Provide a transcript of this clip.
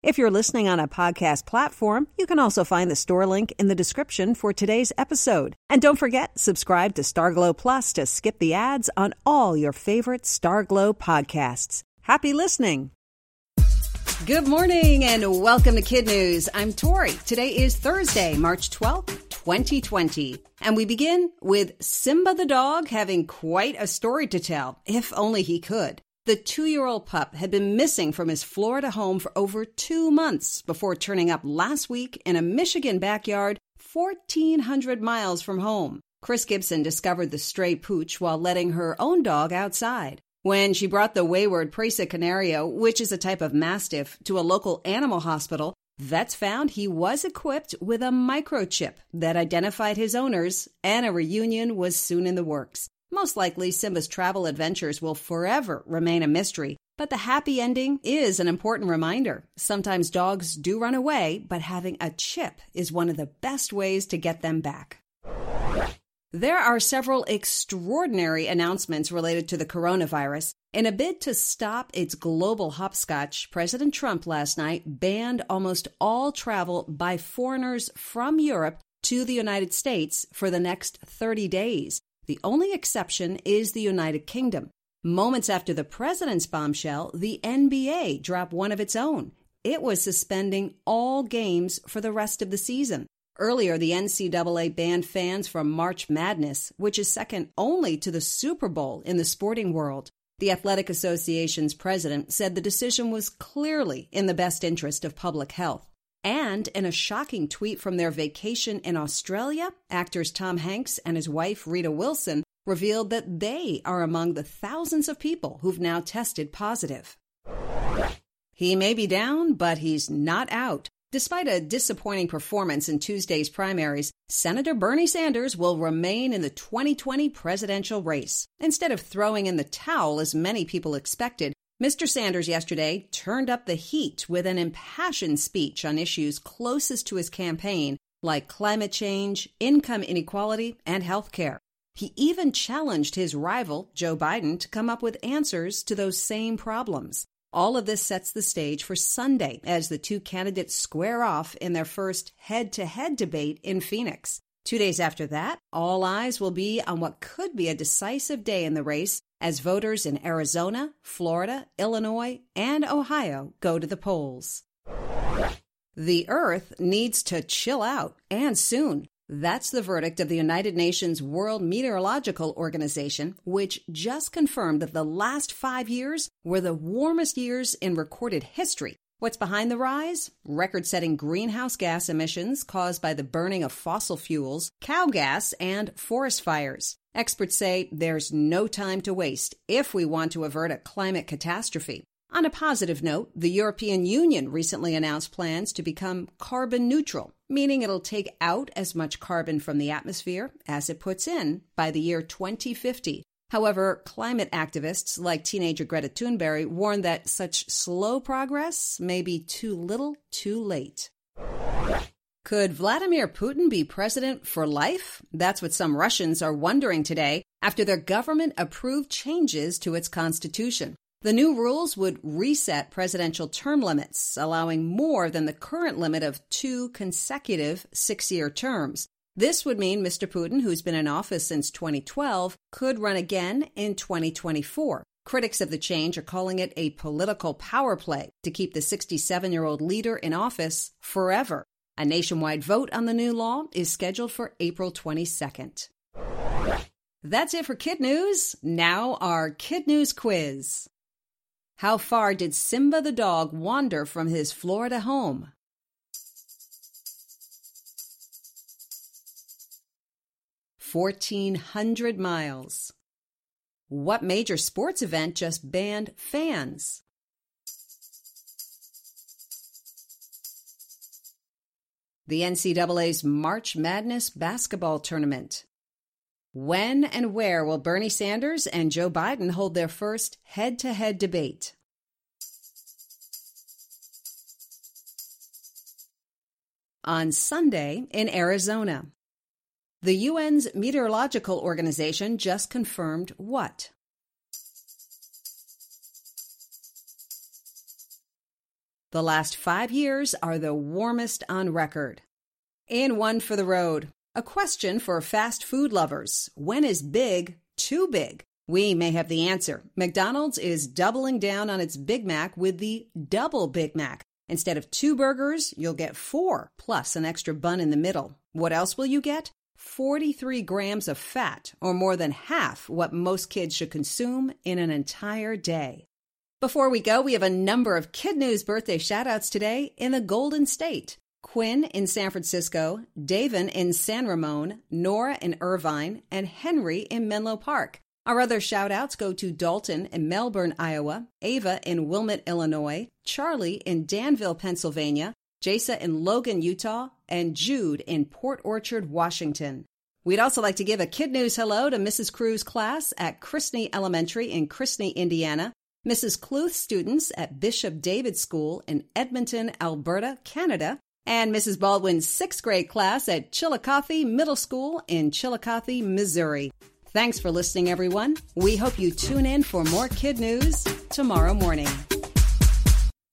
If you're listening on a podcast platform, you can also find the store link in the description for today's episode. And don't forget, subscribe to Starglow Plus to skip the ads on all your favorite Starglow podcasts. Happy listening! Good morning and welcome to Kid News. I'm Tori. Today is Thursday, March 12th, 2020. And we begin with Simba the dog having quite a story to tell, if only he could. The two year old pup had been missing from his Florida home for over two months before turning up last week in a Michigan backyard 1,400 miles from home. Chris Gibson discovered the stray pooch while letting her own dog outside. When she brought the wayward Presa Canario, which is a type of mastiff, to a local animal hospital, vets found he was equipped with a microchip that identified his owners, and a reunion was soon in the works. Most likely, Simba's travel adventures will forever remain a mystery, but the happy ending is an important reminder. Sometimes dogs do run away, but having a chip is one of the best ways to get them back. There are several extraordinary announcements related to the coronavirus. In a bid to stop its global hopscotch, President Trump last night banned almost all travel by foreigners from Europe to the United States for the next 30 days. The only exception is the United Kingdom. Moments after the president's bombshell, the NBA dropped one of its own. It was suspending all games for the rest of the season. Earlier, the NCAA banned fans from March Madness, which is second only to the Super Bowl in the sporting world. The Athletic Association's president said the decision was clearly in the best interest of public health. And in a shocking tweet from their vacation in Australia, actors Tom Hanks and his wife Rita Wilson revealed that they are among the thousands of people who've now tested positive. He may be down, but he's not out. Despite a disappointing performance in Tuesday's primaries, Senator Bernie Sanders will remain in the 2020 presidential race. Instead of throwing in the towel as many people expected, Mr. Sanders yesterday turned up the heat with an impassioned speech on issues closest to his campaign, like climate change, income inequality, and health care. He even challenged his rival, Joe Biden, to come up with answers to those same problems. All of this sets the stage for Sunday as the two candidates square off in their first head to head debate in Phoenix. Two days after that, all eyes will be on what could be a decisive day in the race as voters in Arizona, Florida, Illinois, and Ohio go to the polls. The Earth needs to chill out, and soon. That's the verdict of the United Nations World Meteorological Organization, which just confirmed that the last five years were the warmest years in recorded history. What's behind the rise? Record setting greenhouse gas emissions caused by the burning of fossil fuels, cow gas, and forest fires. Experts say there's no time to waste if we want to avert a climate catastrophe. On a positive note, the European Union recently announced plans to become carbon neutral, meaning it'll take out as much carbon from the atmosphere as it puts in by the year 2050. However, climate activists like teenager Greta Thunberg warn that such slow progress may be too little too late. Could Vladimir Putin be president for life? That's what some Russians are wondering today after their government approved changes to its constitution. The new rules would reset presidential term limits, allowing more than the current limit of two consecutive six year terms. This would mean Mr. Putin, who's been in office since 2012, could run again in 2024. Critics of the change are calling it a political power play to keep the 67 year old leader in office forever. A nationwide vote on the new law is scheduled for April 22nd. That's it for Kid News. Now, our Kid News quiz. How far did Simba the dog wander from his Florida home? Fourteen hundred miles. What major sports event just banned fans? The NCAA's March Madness basketball tournament. When and where will Bernie Sanders and Joe Biden hold their first head to head debate? On Sunday in Arizona. The UN's meteorological organization just confirmed what? The last five years are the warmest on record. And one for the road. A question for fast food lovers. When is big too big? We may have the answer. McDonald's is doubling down on its Big Mac with the Double Big Mac. Instead of two burgers, you'll get four, plus an extra bun in the middle. What else will you get? 43 grams of fat, or more than half what most kids should consume in an entire day. Before we go, we have a number of Kid News birthday shoutouts today in the Golden State. Quinn in San Francisco, Davin in San Ramon, Nora in Irvine, and Henry in Menlo Park. Our other shoutouts go to Dalton in Melbourne, Iowa, Ava in Wilmot, Illinois, Charlie in Danville, Pennsylvania, Jasa in Logan, Utah, and Jude in Port Orchard, Washington. We'd also like to give a Kid News hello to Mrs. Crew's class at Chrisney Elementary in Chrisney, Indiana, Mrs. Cluth students at Bishop David School in Edmonton, Alberta, Canada, and Mrs. Baldwin's sixth grade class at Chillicothe Middle School in Chillicothe, Missouri. Thanks for listening, everyone. We hope you tune in for more kid news tomorrow morning.